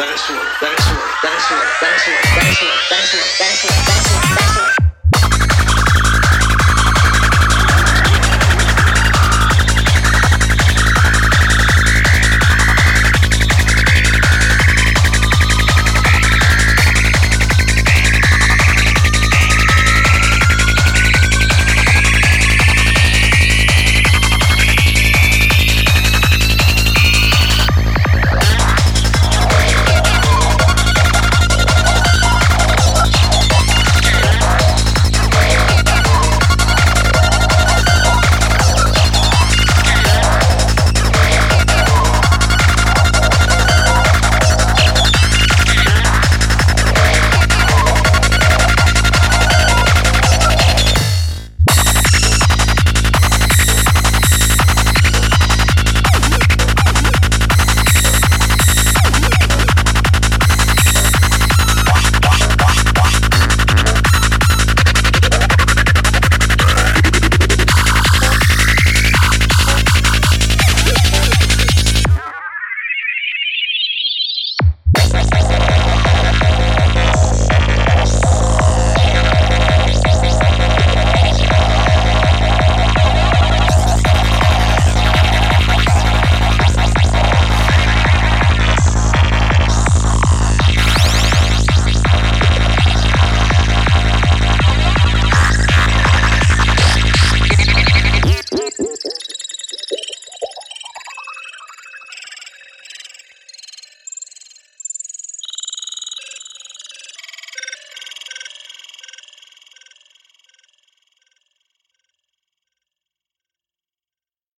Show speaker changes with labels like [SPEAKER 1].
[SPEAKER 1] That is true. That is